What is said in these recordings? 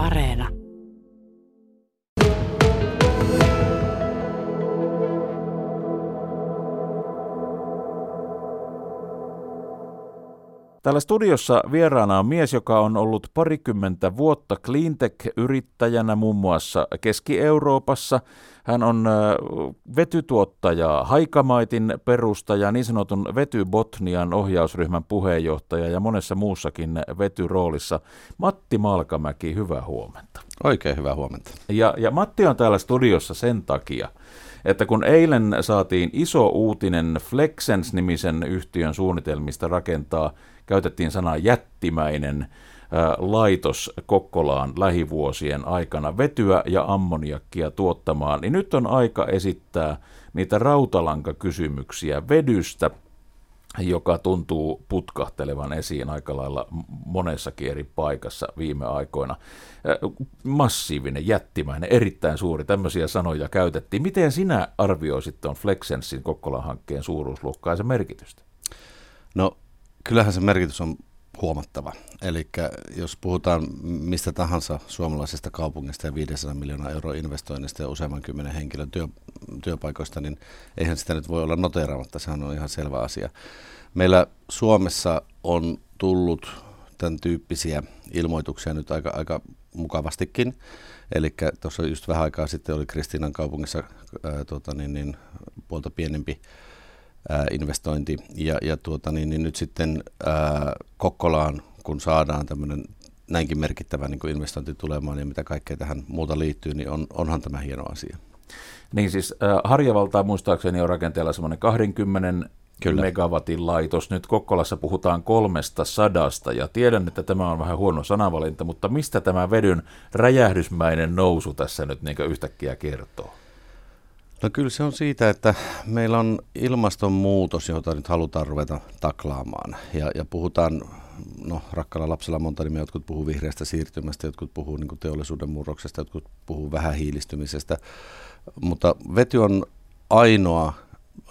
Areena. Täällä studiossa vieraana on mies, joka on ollut parikymmentä vuotta cleantech-yrittäjänä muun muassa Keski-Euroopassa. Hän on vetytuottaja, Haikamaitin perustaja, niin sanotun Vetybotnian ohjausryhmän puheenjohtaja ja monessa muussakin vetyroolissa. Matti Malkamäki, hyvää huomenta. Oikein hyvää huomenta. Ja, ja Matti on täällä studiossa sen takia, että kun eilen saatiin iso uutinen Flexens-nimisen yhtiön suunnitelmista rakentaa käytettiin sanaa jättimäinen laitos Kokkolaan lähivuosien aikana vetyä ja ammoniakkia tuottamaan, niin nyt on aika esittää niitä rautalankakysymyksiä vedystä, joka tuntuu putkahtelevan esiin aika lailla monessakin eri paikassa viime aikoina. Massiivinen, jättimäinen, erittäin suuri, tämmöisiä sanoja käytettiin. Miten sinä arvioisit tuon Flexensin Kokkolan hankkeen suuruusluokkaa ja sen merkitystä? No kyllähän se merkitys on huomattava. Eli jos puhutaan mistä tahansa suomalaisesta kaupungista ja 500 miljoonaa euroa investoinnista ja useamman kymmenen henkilön työ, työpaikoista, niin eihän sitä nyt voi olla noteeraamatta, sehän on ihan selvä asia. Meillä Suomessa on tullut tämän tyyppisiä ilmoituksia nyt aika, aika mukavastikin. Eli tuossa just vähän aikaa sitten oli Kristiinan kaupungissa ää, tuota, niin, niin, puolta pienempi investointi. Ja, ja tuota, niin, niin nyt sitten ää, Kokkolaan, kun saadaan tämmöinen näinkin merkittävä niin kuin investointi tulemaan ja mitä kaikkea tähän muuta liittyy, niin on, onhan tämä hieno asia. Niin siis äh, Harjavaltaa muistaakseni on rakenteella semmoinen 20 Kyllä. megawatin laitos. Nyt Kokkolassa puhutaan kolmesta sadasta ja tiedän, että tämä on vähän huono sanavalinta, mutta mistä tämä vedyn räjähdysmäinen nousu tässä nyt niin yhtäkkiä kertoo? No kyllä se on siitä, että meillä on ilmastonmuutos, jota nyt halutaan ruveta taklaamaan. Ja, ja puhutaan, no rakkalla lapsella monta nimeä, jotkut puhuu vihreästä siirtymästä, jotkut puhuu niin teollisuuden murroksesta, jotkut puhuu vähähiilistymisestä. Mutta vety on ainoa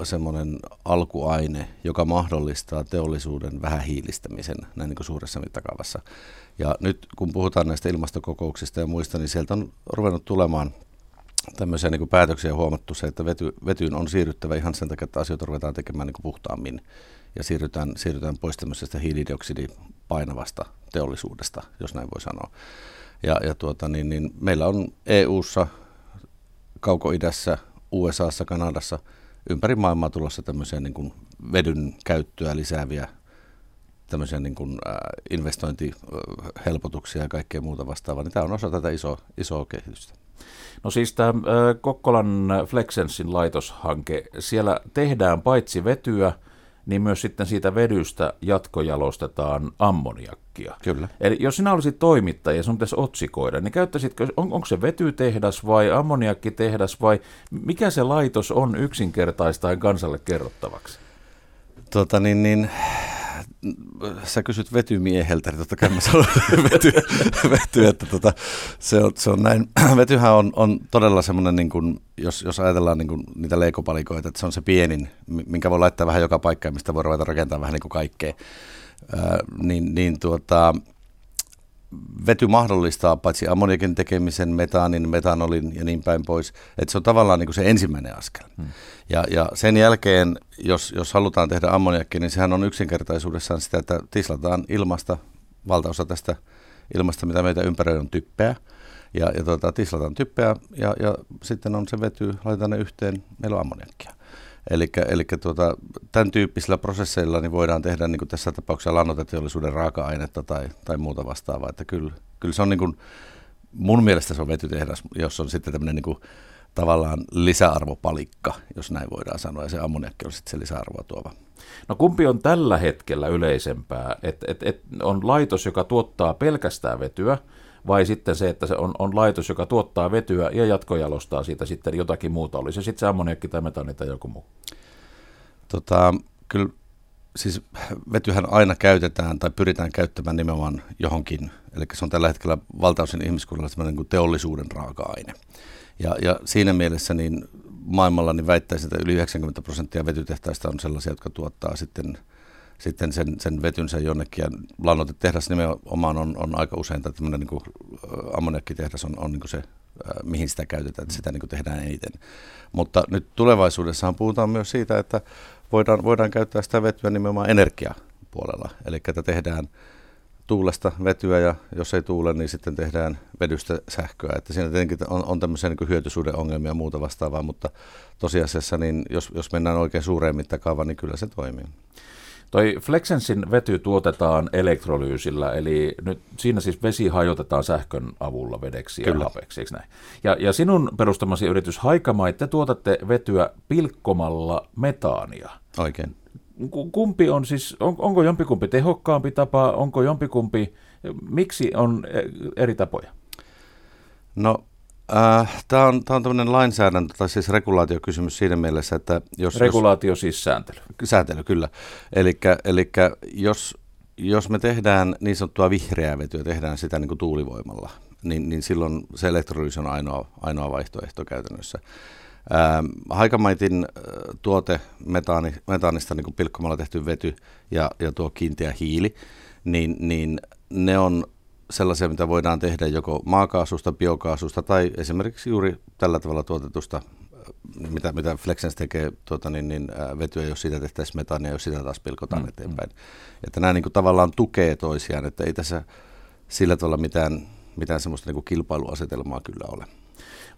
semmoinen alkuaine, joka mahdollistaa teollisuuden vähähiilistämisen näin niin suuressa mittakaavassa. Ja nyt kun puhutaan näistä ilmastokokouksista ja muista, niin sieltä on ruvennut tulemaan – tämmöisiä niin kuin päätöksiä huomattu se, että vety, vetyyn on siirryttävä ihan sen takia, että asioita ruvetaan tekemään niin kuin puhtaammin ja siirrytään, siirrytään pois tämmöisestä hiilidioksidipainavasta teollisuudesta, jos näin voi sanoa. Ja, ja tuota, niin, niin meillä on EU-ssa, Kauko-idässä, USAssa, Kanadassa ympäri maailmaa tulossa tämmöisiä niin kuin vedyn käyttöä lisääviä tämmöisiä niin kuin, äh, investointihelpotuksia ja kaikkea muuta vastaavaa, niin tämä on osa tätä isoa, isoa kehitystä. No siis tämä Kokkolan Flexensin laitoshanke, siellä tehdään paitsi vetyä, niin myös sitten siitä vedystä jatkojalostetaan ammoniakkia. Kyllä. Eli jos sinä olisit toimittaja ja sun pitäisi otsikoida, niin käyttäisitkö, on, onko se vetytehdas vai ammoniakkitehdas vai mikä se laitos on yksinkertaistaen kansalle kerrottavaksi? Tota niin, niin sä kysyt vetymieheltä, niin totta kai mä sanon vety, vety että tota, se, on, se on näin. Vetyhän on, on todella semmoinen, niin kuin, jos, jos ajatellaan niin kuin niitä leikopalikoita, että se on se pienin, minkä voi laittaa vähän joka paikkaan, mistä voi ruveta rakentamaan vähän niin kuin kaikkea. Ää, niin, niin tuota, vety mahdollistaa paitsi ammoniakin tekemisen, metaanin, metanolin ja niin päin pois. Että se on tavallaan niin kuin se ensimmäinen askel. Hmm. Ja, ja sen jälkeen, jos, jos halutaan tehdä ammoniakki, niin sehän on yksinkertaisuudessaan sitä, että tislataan ilmasta, valtaosa tästä ilmasta, mitä meitä ympäröi on typpeä. Ja, ja tuota, tislataan typpeä ja, ja sitten on se vety, laitetaan ne yhteen, meillä on ammoniakkia. Eli tuota, tämän tyyppisillä prosesseilla niin voidaan tehdä niin kuin tässä tapauksessa lannoiteteollisuuden raaka-ainetta tai, tai muuta vastaavaa. Että kyllä, kyllä se on niin kuin, mun mielestä se on vetytehdas, jos on sitten tämmöinen niin kuin, tavallaan lisäarvopalikka, jos näin voidaan sanoa, ja se ammoniakki on sitten se lisäarvoa tuova. No kumpi on tällä hetkellä yleisempää, että et, et on laitos, joka tuottaa pelkästään vetyä, vai sitten se, että se on, on laitos, joka tuottaa vetyä ja jatkojalostaa siitä sitten jotakin muuta, oli se sitten ammoniakki tai metani tai joku muu? Tota, kyllä siis vetyhän aina käytetään tai pyritään käyttämään nimenomaan johonkin. Eli se on tällä hetkellä valtaosin ihmiskunnalla sellainen niin teollisuuden raaka-aine. Ja, ja siinä mielessä niin maailmalla niin väittäisin, että yli 90 prosenttia vetytehtaista on sellaisia, jotka tuottaa sitten sitten sen, sen vetynsä jonnekin. Ja lannoitetehdas nimenomaan on, on aika usein tämmöinen niin ammoniakkitehdas on, on niin kuin se, mihin sitä käytetään, että sitä niin kuin tehdään eniten. Mutta nyt tulevaisuudessahan puhutaan myös siitä, että voidaan, voidaan käyttää sitä vetyä nimenomaan energiapuolella. Eli että tehdään tuulesta vetyä ja jos ei tuule, niin sitten tehdään vedystä sähköä. Että siinä tietenkin on, on tämmöisiä niin hyötysuuden ongelmia ja muuta vastaavaa, mutta tosiasiassa niin jos, jos mennään oikein suureen mittakaavaan, niin kyllä se toimii. Toi Flexensin vety tuotetaan elektrolyysillä, eli nyt siinä siis vesi hajotetaan sähkön avulla vedeksi ja Kyllä. hapeksi, eikö näin? Ja, ja sinun perustamasi yritys Haikamai, te tuotatte vetyä pilkkomalla metaania. Oikein. Kumpi on siis, on, onko jompikumpi tehokkaampi tapa, onko jompikumpi, miksi on e, eri tapoja? No Äh, Tämä on, tää on tämmöinen lainsäädäntö, tai siis regulaatiokysymys siinä mielessä, että jos... Regulaatio jos, siis sääntely. Sääntely, kyllä. Eli jos, jos me tehdään niin sanottua vihreää vetyä, tehdään sitä niin kuin tuulivoimalla, niin, niin silloin se elektrolyysi on ainoa, ainoa vaihtoehto käytännössä. Ähm, Haikamaitin äh, tuote metaani, metaanista niin kuin pilkkomalla tehty vety ja, ja tuo kiinteä hiili, niin, niin ne on sellaisia, mitä voidaan tehdä joko maakaasusta, biokaasusta tai esimerkiksi juuri tällä tavalla tuotetusta, äh, mitä, mitä Flexens tekee tuota, niin, niin, äh, vetyä, jos siitä tehtäisiin metaania, jos sitä taas pilkotaan mm, eteenpäin. Mm. Että nämä niin kuin, tavallaan tukee toisiaan, että ei tässä sillä tavalla mitään, mitään semmoista niin kuin kilpailuasetelmaa kyllä ole.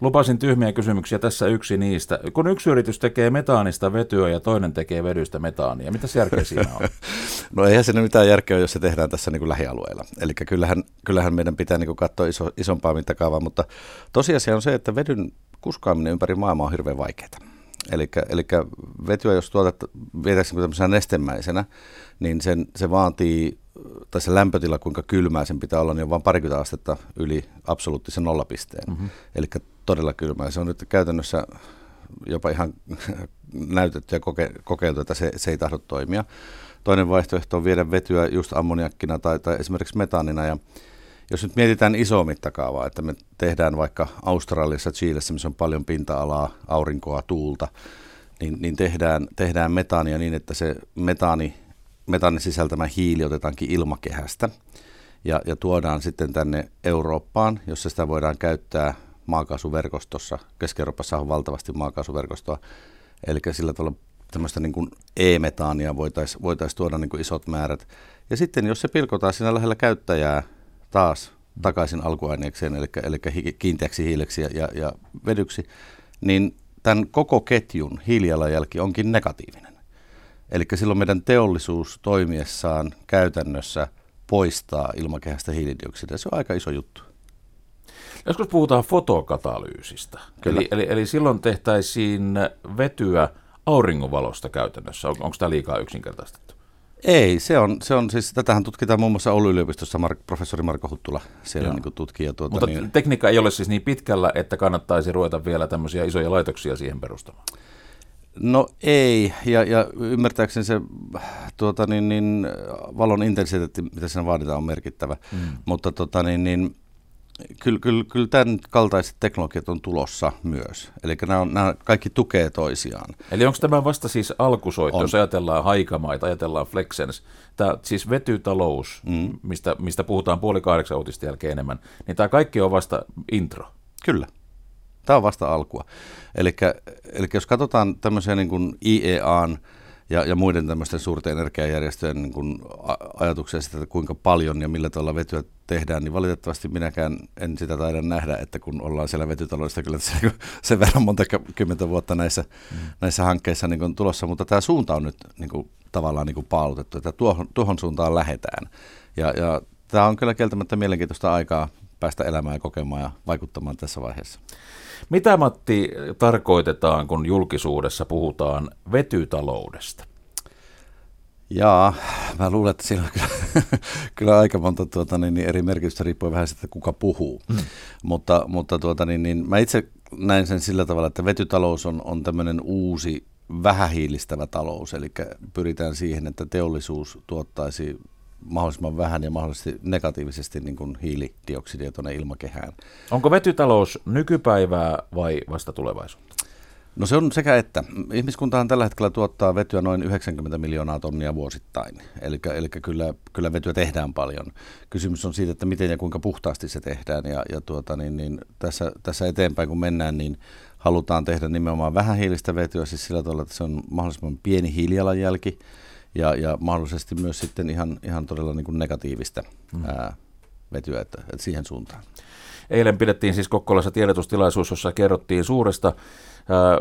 Lupasin tyhmiä kysymyksiä, tässä yksi niistä. Kun yksi yritys tekee metaanista vetyä ja toinen tekee vedystä metaania, mitä järkeä siinä on? no eihän siinä mitään järkeä jos se tehdään tässä niin kuin lähialueella. Eli kyllähän, kyllähän meidän pitää niin kuin katsoa iso, isompaa mittakaavaa, mutta tosiasia on se, että vedyn kuskaaminen ympäri maailmaa on hirveän vaikeaa. Eli vetyä, jos tuotet vietäisiin tämmöisenä nestemäisenä, niin sen, se vaatii, tai se lämpötila, kuinka kylmää sen pitää olla, niin on vain parikymmentä astetta yli absoluuttisen nollapisteen. Mm-hmm. Eli todella kylmää. Se on nyt käytännössä jopa ihan näytetty ja koke, kokeiltu, että se, se ei tahdo toimia. Toinen vaihtoehto on viedä vetyä just ammoniakkina tai, tai esimerkiksi metaanina. Ja jos nyt mietitään isoa mittakaavaa, että me tehdään vaikka Australiassa, Chiilessä, missä on paljon pinta-alaa, aurinkoa, tuulta, niin, niin tehdään, tehdään metaania niin, että se metaani, metaanin sisältämä hiili otetaankin ilmakehästä ja, ja tuodaan sitten tänne Eurooppaan, jossa sitä voidaan käyttää maakaasuverkostossa. Keski-Euroopassa on valtavasti maakaasuverkostoa, eli sillä tavalla tämmöistä niin kuin e-metaania voitaisiin voitais tuoda niin kuin isot määrät. Ja sitten jos se pilkotaan siinä lähellä käyttäjää taas takaisin alkuaineekseen, eli, eli kiinteäksi hiileksi ja, ja, ja vedyksi, niin tämän koko ketjun hiilijalanjälki onkin negatiivinen. Eli silloin meidän teollisuus toimiessaan käytännössä poistaa ilmakehästä hiilidioksidia. Se on aika iso juttu. Joskus puhutaan fotokatalyysistä. Eli, eli, eli silloin tehtäisiin vetyä auringonvalosta käytännössä. On, onko tämä liikaa yksinkertaistettu? Ei, se on, se on siis, tätähän tutkitaan muun muassa Oulun yliopistossa, Mark, professori Marko Huttula siellä niin tutkii. Tuota, Mutta niin, tekniikka ei ole siis niin pitkällä, että kannattaisi ruveta vielä tämmöisiä isoja laitoksia siihen perustamaan. No ei, ja, ja ymmärtääkseni se tuota, niin, niin, valon intensiteetti, mitä siinä vaaditaan, on merkittävä. Mm. Mutta tota, niin, niin, kyllä, kyllä, kyllä tämän kaltaiset teknologiat on tulossa myös. Eli nämä, nämä kaikki tukee toisiaan. Eli onko tämä vasta siis alkusoitto, on. jos ajatellaan haikamaita, ajatellaan Flexens, tämä siis vetytalous, mm. mistä, mistä puhutaan puoli kahdeksan uutista jälkeen enemmän, niin tämä kaikki on vasta intro. Kyllä. Tämä on vasta alkua. Eli jos katsotaan tämmöisiä niin kuin IEAn ja, ja muiden tämmöisten suurten energiajärjestöjen niin kun ajatuksia siitä, että kuinka paljon ja millä tavalla vetyä tehdään, niin valitettavasti minäkään en sitä taida nähdä, että kun ollaan siellä vetytaloudessa kyllä se, sen verran monta kymmentä vuotta näissä, mm. näissä hankkeissa niin kun tulossa, mutta tämä suunta on nyt niin kuin, tavallaan niin kuin paalutettu, että tuohon, tuohon suuntaan lähetään. Ja, ja tämä on kyllä kieltämättä mielenkiintoista aikaa päästä elämään ja kokemaan ja vaikuttamaan tässä vaiheessa. Mitä Matti tarkoitetaan, kun julkisuudessa puhutaan vetytaloudesta? Jaa, mä luulen, että siinä on kyllä, kyllä aika monta tuota, niin, niin eri merkitystä riippuen vähän siitä, kuka puhuu. Mm. Mutta, mutta tuota, niin, niin, mä itse näen sen sillä tavalla, että vetytalous on, on tämmöinen uusi vähähiilistävä talous, eli pyritään siihen, että teollisuus tuottaisi mahdollisimman vähän ja mahdollisesti negatiivisesti niin kuin hiilidioksidia tuonne ilmakehään. Onko vetytalous nykypäivää vai vasta tulevaisuutta? No se on sekä että. Ihmiskuntahan tällä hetkellä tuottaa vetyä noin 90 miljoonaa tonnia vuosittain. Eli, eli kyllä, kyllä vetyä tehdään paljon. Kysymys on siitä, että miten ja kuinka puhtaasti se tehdään. Ja, ja tuota, niin, niin tässä, tässä eteenpäin kun mennään, niin halutaan tehdä nimenomaan vähähiilistä vetyä, siis sillä tavalla, että se on mahdollisimman pieni hiilijalanjälki ja, ja mahdollisesti myös sitten ihan, ihan todella niin kuin negatiivista mm. ää, vetyä, että, että siihen suuntaan. Eilen pidettiin siis Kokkolassa tiedotustilaisuus, jossa kerrottiin suuresta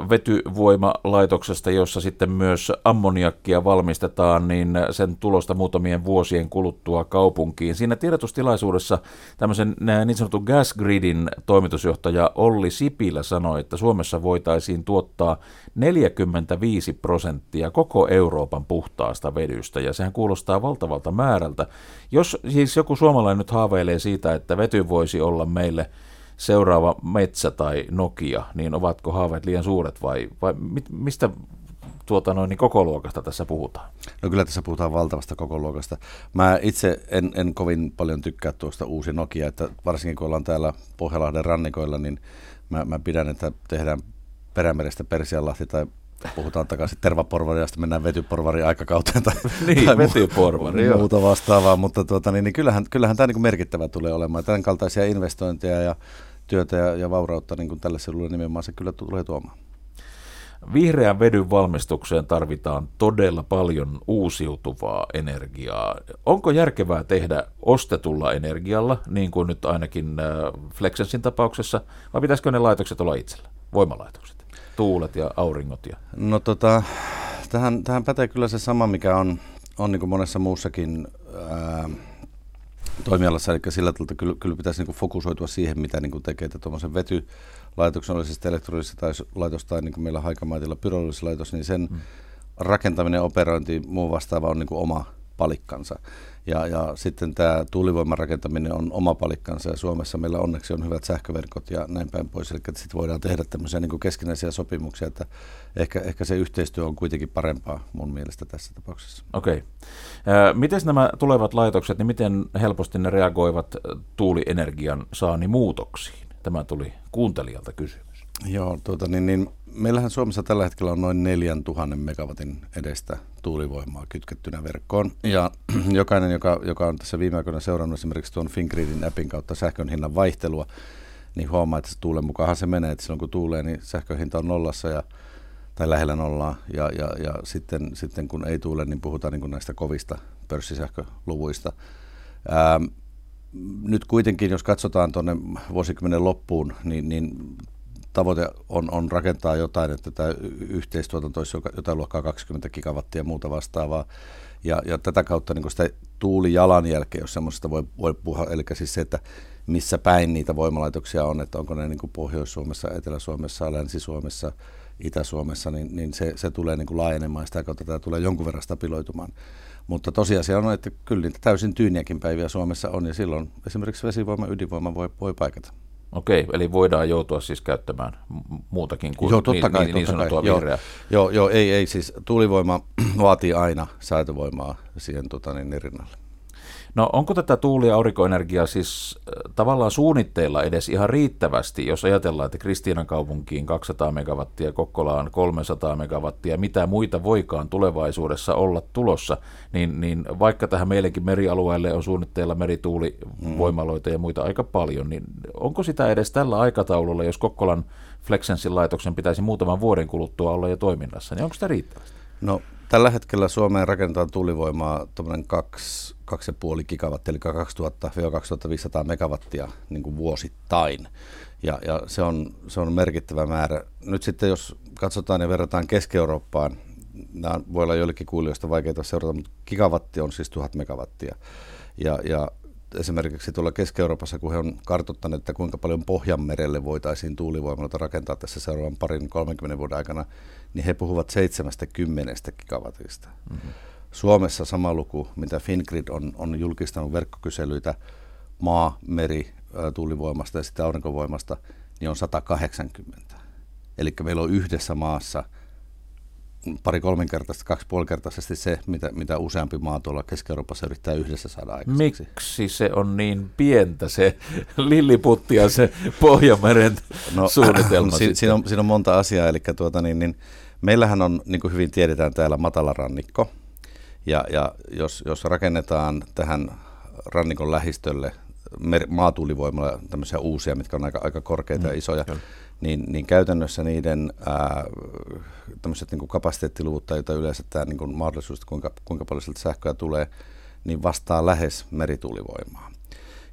vetyvoimalaitoksesta, jossa sitten myös ammoniakkia valmistetaan, niin sen tulosta muutamien vuosien kuluttua kaupunkiin. Siinä tiedotustilaisuudessa tämmöisen niin sanotun gas gridin toimitusjohtaja Olli Sipilä sanoi, että Suomessa voitaisiin tuottaa 45 prosenttia koko Euroopan puhtaasta vedystä, ja sehän kuulostaa valtavalta määrältä. Jos siis joku suomalainen nyt haaveilee siitä, että vety voisi olla meille seuraava Metsä tai Nokia, niin ovatko haaveet liian suuret vai, vai mit, mistä tuota noin, niin koko luokasta tässä puhutaan? No kyllä tässä puhutaan valtavasta koko luokasta. Mä itse en, en kovin paljon tykkää tuosta uusi Nokia, että varsinkin kun ollaan täällä Pohjalahden rannikoilla, niin mä, mä pidän, että tehdään Perämerestä Persianlahti tai puhutaan takaisin tervaporvari ja sitten mennään vetyporvari aikakauteen tai, niin, tai vetyporvari, muuta vastaavaa, mutta tuota, niin, niin kyllähän, kyllähän tämä niin merkittävä tulee olemaan. Tämän kaltaisia investointeja ja työtä ja, ja vaurautta niin kuin tälle seudulle nimenomaan se kyllä tulee tuomaan. Vihreän vedyn valmistukseen tarvitaan todella paljon uusiutuvaa energiaa. Onko järkevää tehdä ostetulla energialla, niin kuin nyt ainakin äh, Flexensin tapauksessa, vai pitäisikö ne laitokset olla itsellä, voimalaitokset, tuulet ja auringot? Ja... No tota, tähän, tähän pätee kyllä se sama, mikä on, on niin kuin monessa muussakin ää, toimialassa, eli sillä tavalla kyllä, kyllä pitäisi niin fokusoitua siihen, mitä niin kuin tekee, että tuommoisen vetylaitoksen, olisi sitten elektronisessa tai laitos tai niin kuin meillä Haikamaitilla pyrolyysilaitos, niin sen hmm. rakentaminen, operointi, muu vastaava on niin kuin oma palikkansa. Ja, ja sitten tämä tuulivoiman rakentaminen on oma palikkansa ja Suomessa meillä onneksi on hyvät sähköverkot ja näin päin pois. Eli sitten voidaan tehdä tämmöisiä niin kuin keskinäisiä sopimuksia, että ehkä, ehkä se yhteistyö on kuitenkin parempaa mun mielestä tässä tapauksessa. Okei. Okay. Miten nämä tulevat laitokset, niin miten helposti ne reagoivat tuulienergian saani muutoksiin? Tämä tuli kuuntelijalta kysymys. Joo, tuota, niin, niin, meillähän Suomessa tällä hetkellä on noin 4000 megawatin edestä tuulivoimaa kytkettynä verkkoon. Ja jokainen, joka, joka on tässä viime aikoina seurannut esimerkiksi tuon Fingridin appin kautta sähkön hinnan vaihtelua, niin huomaa, että se tuulen mukaan se menee, että silloin kun tuulee, niin sähkön hinta on nollassa ja, tai lähellä nollaa. Ja, ja, ja sitten, sitten kun ei tuule, niin puhutaan niin kuin näistä kovista pörssisähköluvuista. Ää, nyt kuitenkin, jos katsotaan tuonne vuosikymmenen loppuun, niin, niin tavoite on, on rakentaa jotain, että tämä yhteistuotanto olisi jotain luokkaa 20 gigawattia ja muuta vastaavaa. Ja, ja tätä kautta niin sitä tuulijalanjälkeä, jos semmoista voi, voi puhua, eli siis se, että missä päin niitä voimalaitoksia on, että onko ne niin kuin Pohjois-Suomessa, Etelä-Suomessa, Länsi-Suomessa, Itä-Suomessa, niin, niin se, se tulee niin kuin laajenemaan, sitä kautta tämä tulee jonkun verran stabiloitumaan. Mutta tosiasia on, että kyllä niitä täysin tyyniäkin päiviä Suomessa on, ja silloin esimerkiksi vesivoima, ydinvoima voi, voi paikata. Okei, eli voidaan joutua siis käyttämään muutakin kuin joo, totta kai, niin, niin sanottua kai. vihreää. Joo, joo, ei, ei, siis tuulivoima vaatii aina säätövoimaa siihen tota, niin, rinnalle. No onko tätä tuuli- ja aurinkoenergiaa siis tavallaan suunnitteilla edes ihan riittävästi, jos ajatellaan, että Kristiinan kaupunkiin 200 megawattia, Kokkolaan 300 megawattia, mitä muita voikaan tulevaisuudessa olla tulossa, niin, niin vaikka tähän meillekin merialueelle on suunnitteilla merituulivoimaloita ja muita aika paljon, niin onko sitä edes tällä aikataululla, jos Kokkolan Flexensin laitoksen pitäisi muutaman vuoden kuluttua olla jo toiminnassa, niin onko sitä riittävästi? No tällä hetkellä Suomeen rakentaa tuulivoimaa tuommoinen 2,5 gigawattia, eli 2000-2500 megawattia niin kuin vuosittain. Ja, ja se, on, se on merkittävä määrä. Nyt sitten jos katsotaan ja verrataan Keski-Eurooppaan, nämä voi olla joillekin kuulijoista vaikeita seurata, mutta gigawatti on siis 1000 megawattia. Ja, ja esimerkiksi tuolla Keski-Euroopassa, kun he on kartoittaneet, että kuinka paljon Pohjanmerelle voitaisiin tuulivoimaloita rakentaa tässä seuraavan parin 30 vuoden aikana, niin he puhuvat 70 gigawatista. Mm-hmm. Suomessa sama luku, mitä Fingrid on, on julkistanut verkkokyselyitä maa, meri, tuulivoimasta ja sitten aurinkovoimasta, niin on 180. Eli meillä on yhdessä maassa pari kolminkertaisesti, kaksi puolikertaisesti se, mitä, mitä useampi maa tuolla Keski-Euroopassa yrittää yhdessä saada aikaiseksi. Miksi se on niin pientä se lilliputti ja se Pohjanmeren no, suunnitelma? si, siinä, on, siinä on monta asiaa, eli tuota, niin, niin, meillähän on, niin kuin hyvin tiedetään, täällä matala rannikko, ja, ja jos, jos rakennetaan tähän rannikon lähistölle maatuulivoimalla tämmöisiä uusia, mitkä on aika, aika korkeita mm, ja isoja, kyllä niin, niin käytännössä niiden ää, tämmöiset niin kapasiteettiluvut tai joita yleensä tämä niin kuin mahdollisuus, kuinka, kuinka paljon sieltä sähköä tulee, niin vastaa lähes merituulivoimaa.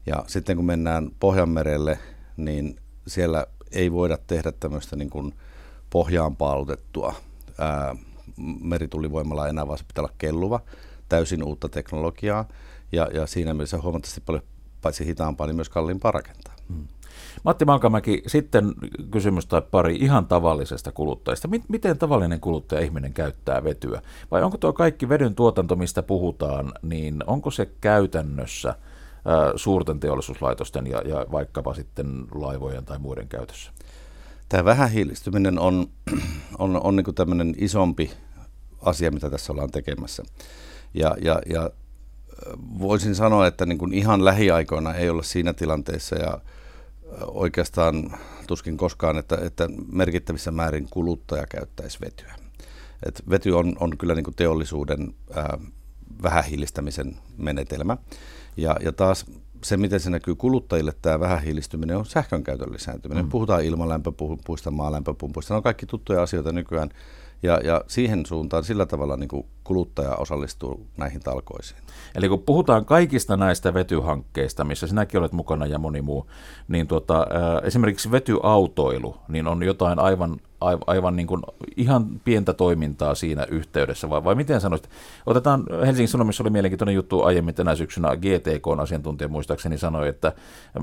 Ja sitten kun mennään Pohjanmerelle, niin siellä ei voida tehdä tämmöistä niin kuin pohjaan paalutettua ää, meritulivoimalla enää, vaan se pitää olla kelluva, täysin uutta teknologiaa, ja, ja siinä mielessä huomattavasti paljon paitsi hitaampaa, niin myös kalliimpaa rakentaa. Hmm. Matti Malkamäki, sitten kysymys tai pari ihan tavallisesta kuluttajista. Miten tavallinen kuluttaja ihminen käyttää vetyä? Vai onko tuo kaikki vedyn tuotanto, mistä puhutaan, niin onko se käytännössä suurten teollisuuslaitosten ja, ja vaikkapa sitten laivojen tai muiden käytössä? Tämä vähähiilistyminen on, on, on niin tämmöinen isompi asia, mitä tässä ollaan tekemässä. Ja, ja, ja voisin sanoa, että niin kuin ihan lähiaikoina ei olla siinä tilanteessa ja oikeastaan tuskin koskaan, että, että merkittävissä määrin kuluttaja käyttäisi vetyä. Et vety on, on kyllä niin kuin teollisuuden ää, vähähiilistämisen menetelmä. Ja, ja taas se, miten se näkyy kuluttajille, tämä vähähiilistyminen on sähkön käytön lisääntyminen. Mm. Puhutaan ilmalämpöpumpuista, maalämpöpumpuista, ne on kaikki tuttuja asioita nykyään. Ja, ja siihen suuntaan sillä tavalla niin kuin kuluttaja osallistuu näihin talkoisiin. Eli kun puhutaan kaikista näistä vetyhankkeista, missä sinäkin olet mukana ja moni muu, niin tuota, esimerkiksi vetyautoilu niin on jotain aivan aivan niin kuin ihan pientä toimintaa siinä yhteydessä, vai, vai miten sanoisit? Otetaan, Helsingin Sanomissa oli mielenkiintoinen juttu aiemmin tänä syksynä, GTK-asiantuntija muistaakseni sanoi, että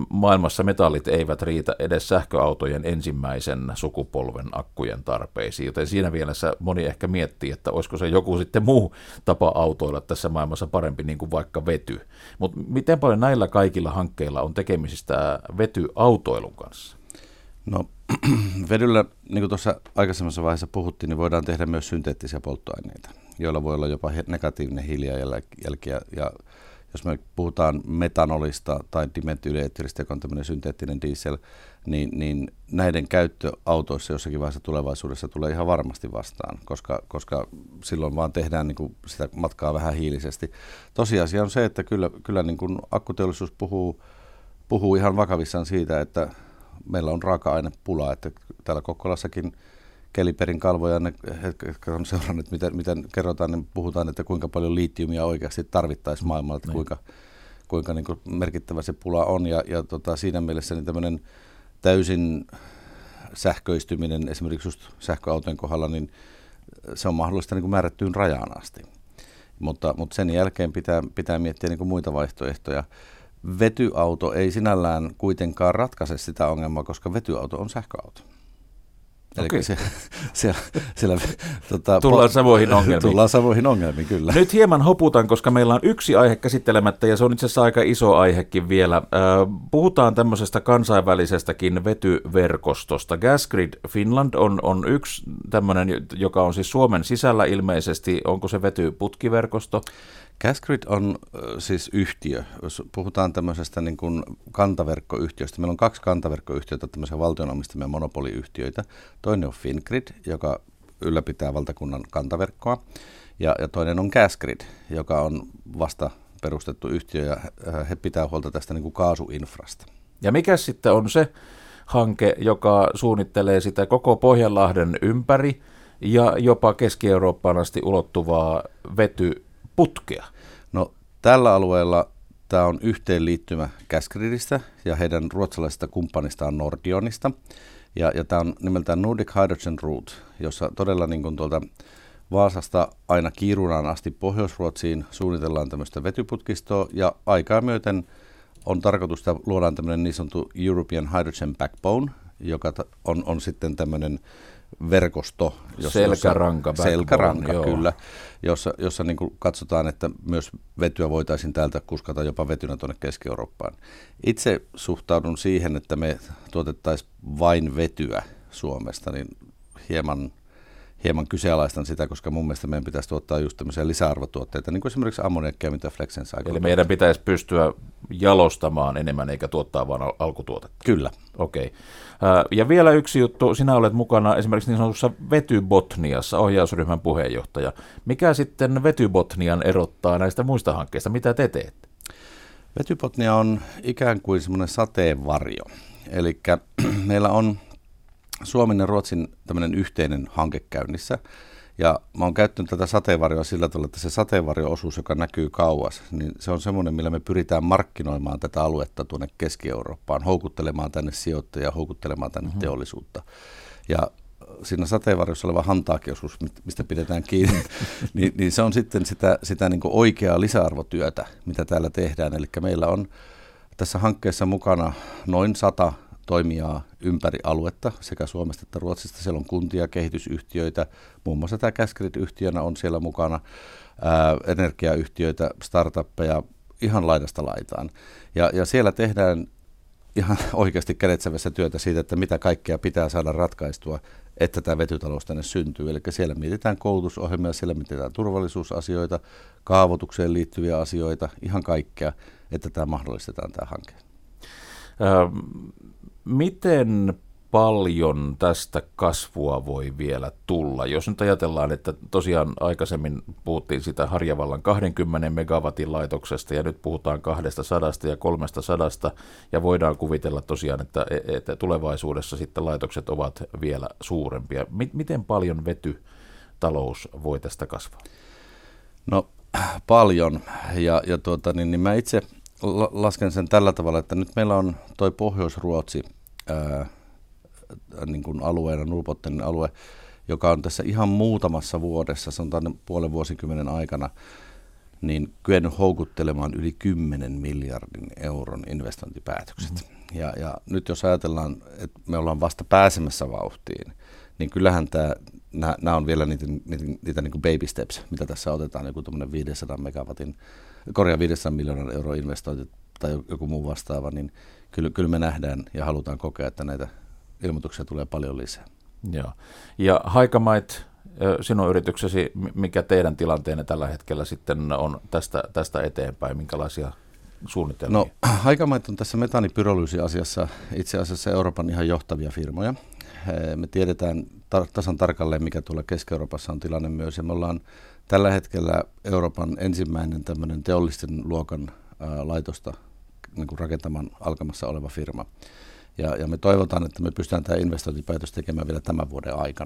maailmassa metallit eivät riitä edes sähköautojen ensimmäisen sukupolven akkujen tarpeisiin, joten siinä mielessä moni ehkä miettii, että olisiko se joku sitten muu tapa autoilla tässä maailmassa parempi, niin kuin vaikka vety. Mutta miten paljon näillä kaikilla hankkeilla on tekemisistä vetyautoilun kanssa? No vedyllä, niin kuin tuossa aikaisemmassa vaiheessa puhuttiin, niin voidaan tehdä myös synteettisiä polttoaineita, joilla voi olla jopa negatiivinen hiilijalanjälki. Ja, ja jos me puhutaan metanolista tai dimetyyliettilistä, joka on tämmöinen synteettinen diesel, niin, niin näiden käyttö autoissa jossakin vaiheessa tulevaisuudessa tulee ihan varmasti vastaan, koska, koska silloin vaan tehdään niin kuin sitä matkaa vähän hiilisesti. Tosiasia on se, että kyllä, kyllä niin kuin akkuteollisuus puhuu, puhuu ihan vakavissaan siitä, että meillä on raaka-ainepula, että täällä Kokkolassakin Keliperin kalvoja, ne, jotka on seuranneet, miten, miten kerrotaan, niin puhutaan, että kuinka paljon liittiumia oikeasti tarvittaisiin maailmalla, että niin. kuinka, kuinka niin kuin merkittävä se pula on. Ja, ja tota, siinä mielessä niin tämmöinen täysin sähköistyminen esimerkiksi just sähköautojen kohdalla, niin se on mahdollista niin kuin määrättyyn rajaan asti. Mutta, mutta sen jälkeen pitää, pitää miettiä niin kuin muita vaihtoehtoja vetyauto ei sinällään kuitenkaan ratkaise sitä ongelmaa, koska vetyauto on sähköauto. Eli se, siellä, siellä, tota, tullaan samoihin ongelmiin. Tullaan samoihin ongelmiin, kyllä. Nyt hieman hoputan, koska meillä on yksi aihe käsittelemättä, ja se on itse asiassa aika iso aihekin vielä. Puhutaan tämmöisestä kansainvälisestäkin vetyverkostosta. Gasgrid Finland on, on yksi tämmöinen, joka on siis Suomen sisällä ilmeisesti. Onko se vetyputkiverkosto? Gasgrid on siis yhtiö. Jos puhutaan tämmöisestä niin kuin kantaverkkoyhtiöstä, meillä on kaksi kantaverkkoyhtiötä, tämmöisiä valtionomistamia monopoliyhtiöitä. Toinen on Fingrid, joka ylläpitää valtakunnan kantaverkkoa, ja, ja toinen on Gasgrid, joka on vasta perustettu yhtiö, ja he pitää huolta tästä niin kuin kaasuinfrasta. Ja mikä sitten on se hanke, joka suunnittelee sitä koko Pohjanlahden ympäri ja jopa Keski-Eurooppaan asti ulottuvaa vety putkea? No tällä alueella tämä on yhteenliittymä Gasgridistä ja heidän ruotsalaisesta kumppanistaan Nordionista. Ja, ja tämä on nimeltään Nordic Hydrogen Route, jossa todella niin kuin tuolta Vaasasta aina Kiirunaan asti Pohjois-Ruotsiin suunnitellaan tämmöistä vetyputkistoa ja aikaa myöten on tarkoitus, että luodaan tämmöinen niin sanottu European Hydrogen Backbone, joka on, on sitten tämmöinen verkosto. Jossa, selkäranka. Jossa, selkäranka, joo. kyllä. Jossa, jossa niin kuin katsotaan, että myös vetyä voitaisiin täältä kuskata jopa vetynä tuonne Keski-Eurooppaan. Itse suhtaudun siihen, että me tuotettaisiin vain vetyä Suomesta, niin hieman, hieman kyseenalaistan sitä, koska mun mielestä meidän pitäisi tuottaa just tämmöisiä lisäarvotuotteita, niin kuin esimerkiksi ammoniakkia, mitä Flexen saa. Eli meidän pitäisi pystyä jalostamaan enemmän eikä tuottaa vain al- alkutuotetta. Kyllä. Okei. Okay. Ja vielä yksi juttu, sinä olet mukana esimerkiksi niin sanotussa Vetybotniassa, ohjausryhmän puheenjohtaja. Mikä sitten Vetybotnian erottaa näistä muista hankkeista? Mitä te teette? Vetybotnia on ikään kuin semmoinen sateenvarjo. Eli meillä on Suomen ja Ruotsin tämmöinen yhteinen hanke käynnissä. Ja mä oon käyttänyt tätä sateenvarjoa sillä tavalla, että se sateenvarjo-osuus, joka näkyy kauas, niin se on semmoinen, millä me pyritään markkinoimaan tätä aluetta tuonne Keski-Eurooppaan, houkuttelemaan tänne sijoittajia, houkuttelemaan tänne mm-hmm. teollisuutta. Ja siinä sateenvarjossa oleva hantaakiosuus, mistä pidetään kiinni, niin, niin se on sitten sitä, sitä niin oikeaa lisäarvotyötä, mitä täällä tehdään. Eli meillä on tässä hankkeessa mukana noin sata toimijaa ympäri aluetta sekä Suomesta että Ruotsista. Siellä on kuntia, kehitysyhtiöitä, muun muassa tämä Käskrit-yhtiönä on siellä mukana, ää, energiayhtiöitä, startuppeja, ihan laidasta laitaan. Ja, ja siellä tehdään ihan oikeasti kädetsävässä työtä siitä, että mitä kaikkea pitää saada ratkaistua, että tämä vetytalous tänne syntyy. Eli siellä mietitään koulutusohjelmia, siellä mietitään turvallisuusasioita, kaavoitukseen liittyviä asioita, ihan kaikkea, että tämä mahdollistetaan tämä hanke. Miten paljon tästä kasvua voi vielä tulla? Jos nyt ajatellaan, että tosiaan aikaisemmin puhuttiin sitä Harjavallan 20 megawatin laitoksesta ja nyt puhutaan 200 ja 300 ja voidaan kuvitella tosiaan, että, että tulevaisuudessa sitten laitokset ovat vielä suurempia. Miten paljon vetytalous voi tästä kasvaa? No paljon ja, ja tuota, niin, niin mä itse lasken sen tällä tavalla, että nyt meillä on toi Pohjois-Ruotsi ää, niin kuin alueena, Nurpottenin alue, joka on tässä ihan muutamassa vuodessa, sanotaan puolen vuosikymmenen aikana, niin kyennyt houkuttelemaan yli 10 miljardin euron investointipäätökset. Mm-hmm. Ja, ja nyt jos ajatellaan, että me ollaan vasta pääsemässä vauhtiin, niin kyllähän tämä, nämä on vielä niitä, niitä, niitä niin kuin baby steps, mitä tässä otetaan, joku 500 megawatin korjaa 500 miljoonan euroa investointi tai joku muu vastaava, niin kyllä, kyllä me nähdään ja halutaan kokea, että näitä ilmoituksia tulee paljon lisää. Joo. Ja Haikamait, sinun yrityksesi, mikä teidän tilanteenne tällä hetkellä sitten on tästä, tästä eteenpäin, minkälaisia suunnitelmia? No, Haikamait on tässä metaanipyrolyysi-asiassa itse asiassa Euroopan ihan johtavia firmoja. Me tiedetään tar- tasan tarkalleen, mikä tuolla Keski-Euroopassa on tilanne myös, ja me ollaan tällä hetkellä Euroopan ensimmäinen tämmöinen teollisten luokan ää, laitosta niin kuin rakentamaan alkamassa oleva firma. Ja, ja me toivotaan, että me pystytään tämä investointipäätös tekemään vielä tämän vuoden aikana.